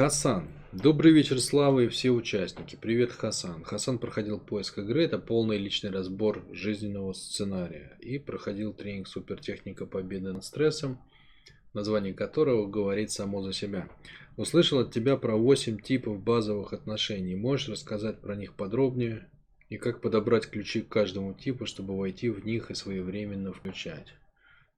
Хасан. Добрый вечер, Слава и все участники. Привет, Хасан. Хасан проходил поиск игры. Это полный личный разбор жизненного сценария. И проходил тренинг супертехника победы над стрессом, название которого говорит само за себя. Услышал от тебя про 8 типов базовых отношений. Можешь рассказать про них подробнее? И как подобрать ключи к каждому типу, чтобы войти в них и своевременно включать?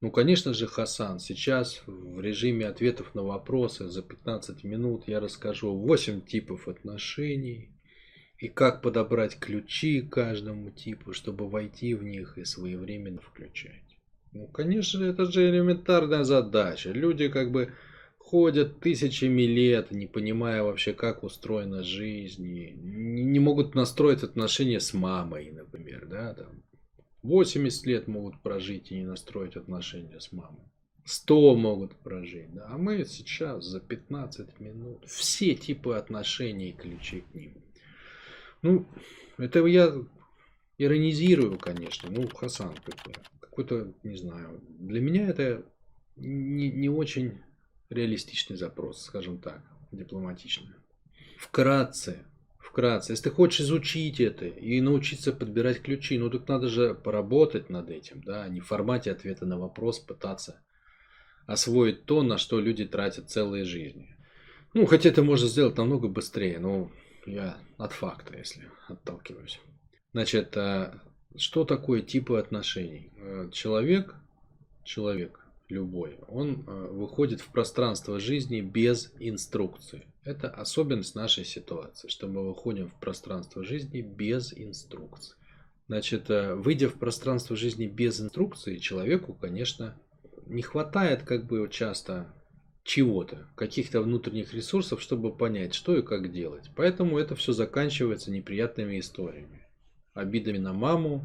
Ну, конечно же, Хасан, сейчас в режиме ответов на вопросы за 15 минут я расскажу 8 типов отношений и как подобрать ключи каждому типу, чтобы войти в них и своевременно включать. Ну, конечно, это же элементарная задача. Люди как бы ходят тысячами лет, не понимая вообще, как устроена жизнь, и не могут настроить отношения с мамой, например, да, там, 80 лет могут прожить и не настроить отношения с мамой. 100 могут прожить, да, а мы сейчас за 15 минут все типы отношений и ключи к ним. Ну, это я иронизирую, конечно, ну, Хасан какой какой-то, не знаю, для меня это не, не очень реалистичный запрос, скажем так, дипломатично. Вкратце, вкратце. Если ты хочешь изучить это и научиться подбирать ключи, ну так надо же поработать над этим, да, а не в формате ответа на вопрос пытаться освоить то, на что люди тратят целые жизни. Ну, хотя это можно сделать намного быстрее, но я от факта, если отталкиваюсь. Значит, а что такое типы отношений? Э, человек, человек любой, он э, выходит в пространство жизни без инструкции. Это особенность нашей ситуации, что мы выходим в пространство жизни без инструкции. Значит, э, выйдя в пространство жизни без инструкции, человеку, конечно, не хватает как бы часто чего-то, каких-то внутренних ресурсов, чтобы понять, что и как делать. Поэтому это все заканчивается неприятными историями. Обидами на маму,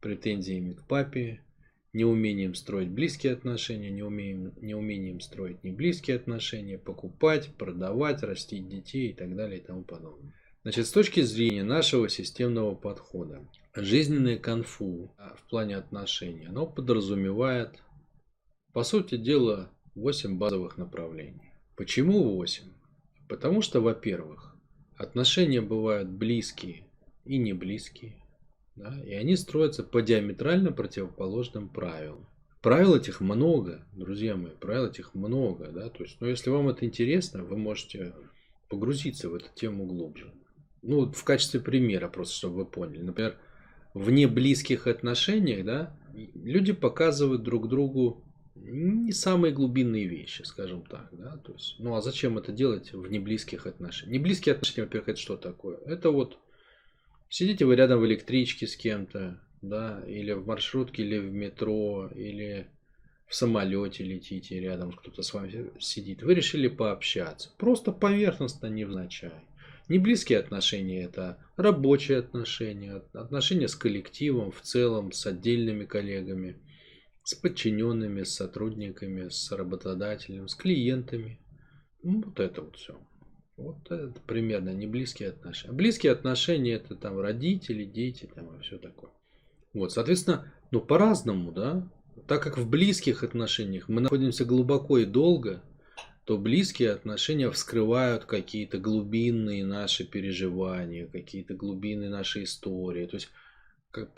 претензиями к папе, неумением строить близкие отношения, неумением, неумением строить неблизкие отношения, покупать, продавать, растить детей и так далее и тому подобное. Значит, с точки зрения нашего системного подхода, жизненное конфу а, в плане отношений, оно подразумевает, по сути дела, 8 базовых направлений. Почему 8? Потому что, во-первых, отношения бывают близкие и не близкие. Да? И они строятся по диаметрально противоположным правилам. Правил этих много, друзья мои, правил этих много. Да? То есть, ну, если вам это интересно, вы можете погрузиться в эту тему глубже. Ну, в качестве примера, просто чтобы вы поняли. Например, в неблизких отношениях, да, люди показывают друг другу не самые глубинные вещи, скажем так, да, то есть, ну а зачем это делать в неблизких отношениях? Неблизкие отношения, во-первых, это что такое? Это вот Сидите вы рядом в электричке с кем-то, да, или в маршрутке, или в метро, или в самолете летите, рядом кто-то с вами сидит. Вы решили пообщаться. Просто поверхностно, невзначай. Не близкие отношения, это рабочие отношения, отношения с коллективом в целом, с отдельными коллегами, с подчиненными, с сотрудниками, с работодателем, с клиентами. Ну, вот это вот все. Вот это примерно не близкие отношения. Близкие отношения это там родители, дети там и все такое. Вот, соответственно, ну по-разному, да. Так как в близких отношениях мы находимся глубоко и долго, то близкие отношения вскрывают какие-то глубинные наши переживания, какие-то глубинные наши истории. То есть,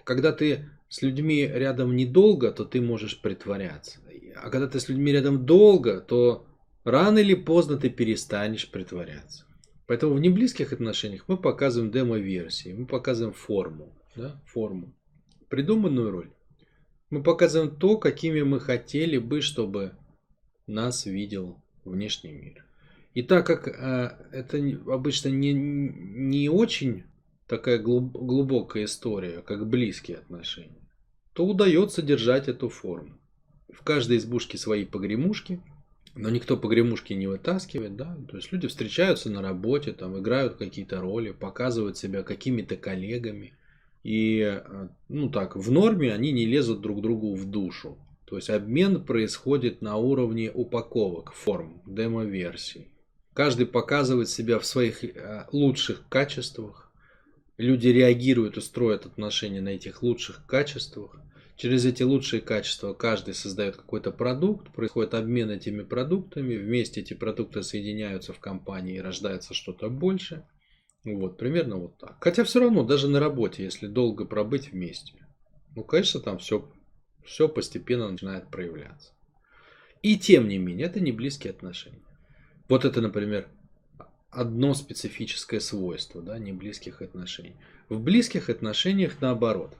когда ты с людьми рядом недолго, то ты можешь притворяться. А когда ты с людьми рядом долго, то Рано или поздно ты перестанешь притворяться. Поэтому в неблизких отношениях мы показываем демо-версии, мы показываем форму, да, форму, придуманную роль. Мы показываем то, какими мы хотели бы, чтобы нас видел внешний мир. И так как э, это обычно не, не очень такая глубокая история, как близкие отношения, то удается держать эту форму. В каждой избушке свои погремушки – но никто погремушки не вытаскивает, да, то есть люди встречаются на работе, там играют какие-то роли, показывают себя какими-то коллегами, и, э, ну так, в норме они не лезут друг другу в душу, то есть обмен происходит на уровне упаковок, форм, демо-версий. Каждый показывает себя в своих э, лучших качествах, люди реагируют и строят отношения на этих лучших качествах, Через эти лучшие качества каждый создает какой-то продукт, происходит обмен этими продуктами, вместе эти продукты соединяются в компании и рождается что-то больше. Вот, примерно вот так. Хотя все равно, даже на работе, если долго пробыть вместе, ну, конечно, там все, все постепенно начинает проявляться. И тем не менее, это не близкие отношения. Вот это, например, одно специфическое свойство да, не близких отношений. В близких отношениях наоборот.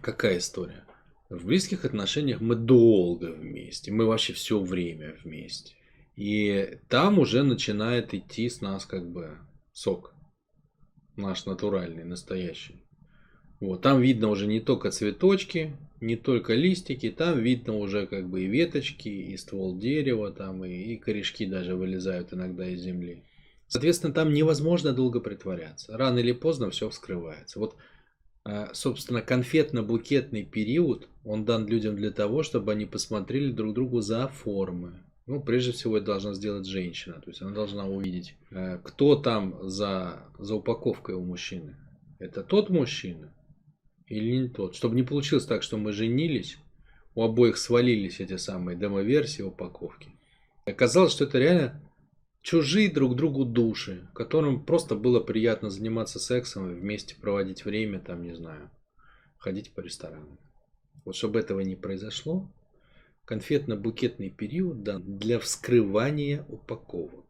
Какая история? В близких отношениях мы долго вместе, мы вообще все время вместе. И там уже начинает идти с нас как бы сок. Наш натуральный, настоящий. Вот, там видно уже не только цветочки, не только листики, там видно уже как бы и веточки, и ствол дерева, там и, и корешки даже вылезают иногда из земли. Соответственно, там невозможно долго притворяться. Рано или поздно все вскрывается. Вот, собственно, конфетно-букетный период, он дан людям для того, чтобы они посмотрели друг другу за формы. Ну, прежде всего, это должна сделать женщина. То есть она должна увидеть, э, кто там за, за упаковкой у мужчины. Это тот мужчина или не тот. Чтобы не получилось так, что мы женились, у обоих свалились эти самые демо-версии упаковки. Оказалось, что это реально чужие друг другу души, которым просто было приятно заниматься сексом и вместе проводить время, там, не знаю, ходить по ресторанам. Вот чтобы этого не произошло, конфетно-букетный период дан для вскрывания упаковок.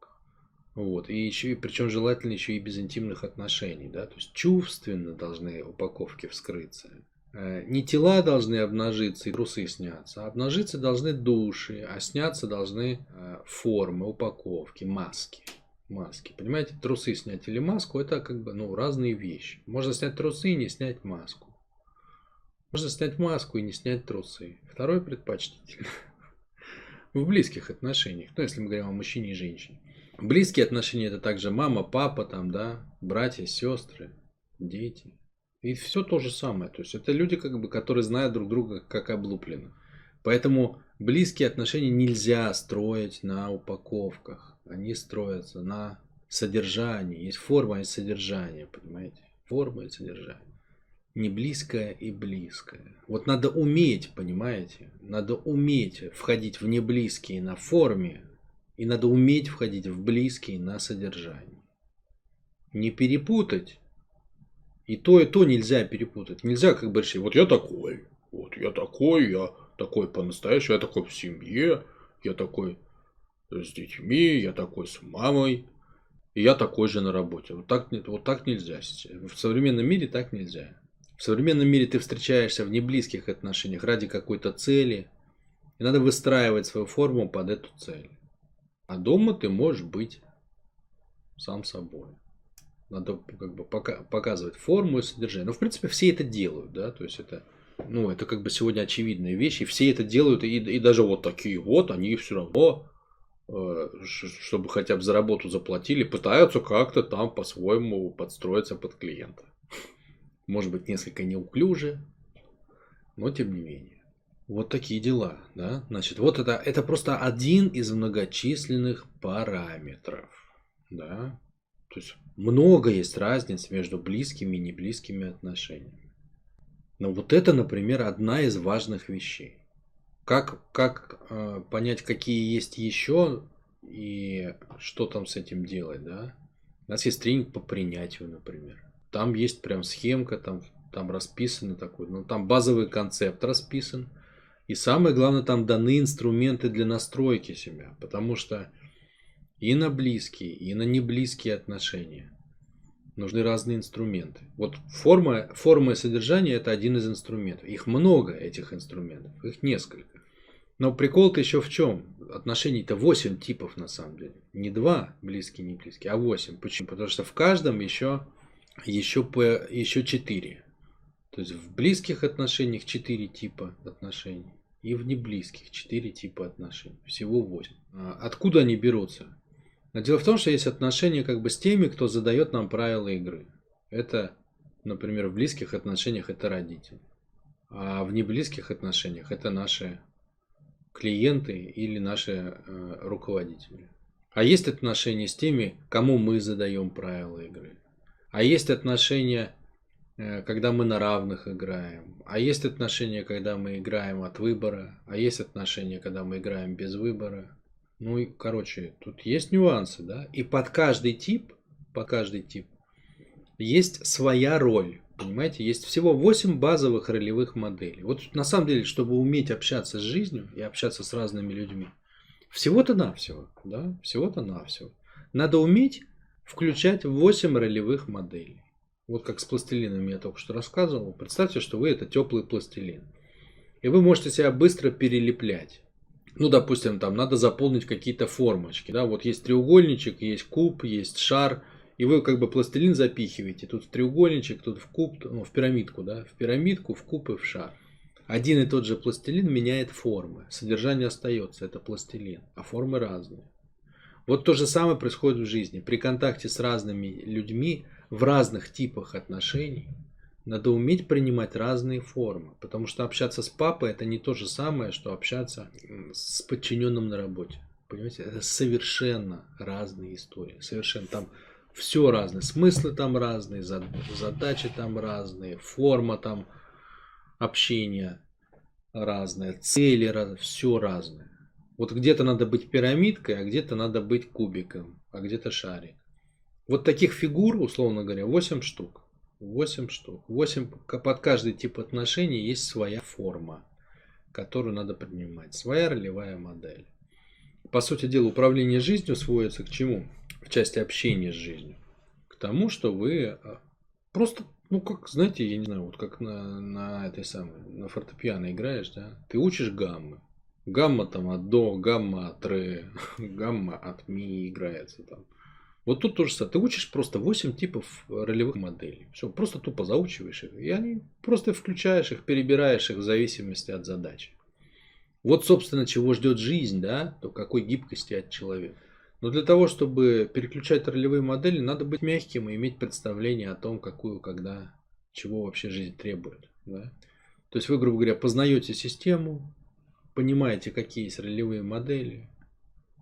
Вот. И еще, и причем желательно еще и без интимных отношений. Да? То есть чувственно должны упаковки вскрыться. Э, не тела должны обнажиться и трусы сняться, а обнажиться должны души, а сняться должны э, формы, упаковки, маски. Маски. Понимаете, трусы снять или маску это как бы ну, разные вещи. Можно снять трусы и не снять маску. Можно снять маску и не снять трусы. Второй предпочтительно. В близких отношениях. Ну, если мы говорим о мужчине и женщине. Близкие отношения это также мама, папа, там, да, братья, сестры, дети. И все то же самое. То есть это люди, как бы, которые знают друг друга как облуплено. Поэтому близкие отношения нельзя строить на упаковках. Они строятся на содержании. Есть форма и содержание, понимаете? Форма и содержание. Не близкое и близкое. Вот надо уметь, понимаете? Надо уметь входить в неблизкие на форме, и надо уметь входить в близкие на содержание. Не перепутать. И то, и то нельзя перепутать. Нельзя как бы решить, вот я такой, вот я такой, я такой по-настоящему, я такой в семье, я такой с детьми, я такой с мамой, и я такой же на работе. Вот так, вот так нельзя. В современном мире так нельзя. В современном мире ты встречаешься в неблизких отношениях ради какой-то цели. И надо выстраивать свою форму под эту цель. А дома ты можешь быть сам собой. Надо как бы пока, показывать форму и содержание. Но в принципе все это делают, да, то есть это, ну, это как бы сегодня очевидные вещи. Все это делают, и, и даже вот такие вот, они все равно, э, чтобы хотя бы за работу заплатили, пытаются как-то там по-своему подстроиться под клиента. Может быть, несколько неуклюже, но тем не менее. Вот такие дела, да? Значит, вот это, это просто один из многочисленных параметров, да? То есть много есть разниц между близкими и неблизкими отношениями. Но вот это, например, одна из важных вещей. Как, как э, понять, какие есть еще и что там с этим делать, да? У нас есть тренинг по принятию, например. Там есть прям схемка, там, там расписано такой, ну там базовый концепт расписан – и самое главное, там даны инструменты для настройки себя. Потому что и на близкие, и на неблизкие отношения нужны разные инструменты. Вот форма, форма и содержание это один из инструментов. Их много, этих инструментов. Их несколько. Но прикол-то еще в чем? Отношений-то 8 типов на самом деле. Не 2 близкие, не близкие, а 8. Почему? Потому что в каждом еще, еще, по, еще 4. То есть в близких отношениях 4 типа отношений и в неблизких 4 типа отношений. Всего 8. А откуда они берутся? Но дело в том, что есть отношения как бы с теми, кто задает нам правила игры. Это, например, в близких отношениях это родители. А в неблизких отношениях это наши клиенты или наши э, руководители. А есть отношения с теми, кому мы задаем правила игры. А есть отношения э, когда мы на равных играем. А есть отношения, когда мы играем от выбора. А есть отношения, когда мы играем без выбора. Ну и, короче, тут есть нюансы, да. И под каждый тип, под каждый тип есть своя роль. Понимаете, есть всего 8 базовых ролевых моделей. Вот на самом деле, чтобы уметь общаться с жизнью и общаться с разными людьми, всего-то навсего, да, всего-то навсего. Надо уметь включать 8 ролевых моделей. Вот как с пластилином я только что рассказывал. Представьте, что вы это теплый пластилин. И вы можете себя быстро перелеплять. Ну, допустим, там надо заполнить какие-то формочки. Да? Вот есть треугольничек, есть куб, есть шар. И вы как бы пластилин запихиваете. Тут в треугольничек, тут в куб, ну, в пирамидку, да, в пирамидку, в куб и в шар. Один и тот же пластилин меняет формы. Содержание остается, это пластилин, а формы разные. Вот то же самое происходит в жизни. При контакте с разными людьми в разных типах отношений надо уметь принимать разные формы. Потому что общаться с папой это не то же самое, что общаться с подчиненным на работе. Понимаете, это совершенно разные истории. Совершенно там все разное. Смыслы там разные, задачи там разные, форма там общения разная, цели разные, все разное. Вот где-то надо быть пирамидкой, а где-то надо быть кубиком, а где-то шарик. Вот таких фигур, условно говоря, 8 штук. 8 штук. 8, под каждый тип отношений есть своя форма, которую надо принимать. Своя ролевая модель. По сути дела, управление жизнью сводится к чему? В части общения с жизнью. К тому, что вы а, просто, ну как, знаете, я не знаю, вот как на, на этой самой, на фортепиано играешь, да, ты учишь гаммы. Гамма там от до, гамма от ре, гамма от ми играется там. Вот тут тоже самое. Ты учишь просто 8 типов ролевых моделей. Все, просто тупо заучиваешь их. И они просто включаешь их, перебираешь их в зависимости от задачи. Вот, собственно, чего ждет жизнь, да, то какой гибкости от человека. Но для того, чтобы переключать ролевые модели, надо быть мягким и иметь представление о том, какую, когда, чего вообще жизнь требует. Да? То есть вы, грубо говоря, познаете систему, понимаете, какие есть ролевые модели,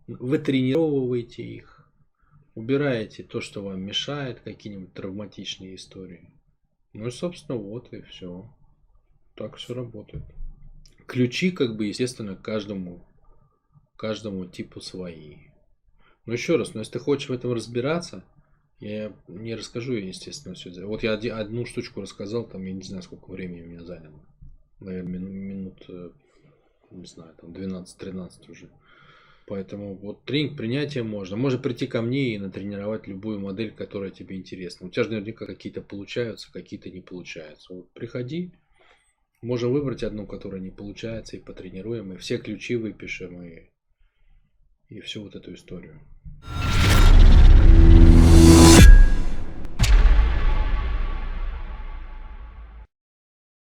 вы тренировываете их, убираете то, что вам мешает, какие-нибудь травматичные истории. Ну и, собственно, вот и все. Так все работает. Ключи, как бы, естественно, каждому, каждому типу свои. Но еще раз, но если ты хочешь в этом разбираться, я не расскажу, естественно, все. Вот я одну штучку рассказал, там, я не знаю, сколько времени у меня заняло. Наверное, минут э, не знаю, там 12-13 уже. Поэтому вот тренинг принятия можно. Можно прийти ко мне и натренировать любую модель, которая тебе интересна. У тебя же наверняка какие-то получаются, какие-то не получаются. Вот приходи, можем выбрать одну, которая не получается, и потренируем, и все ключи выпишем, и, и всю вот эту историю.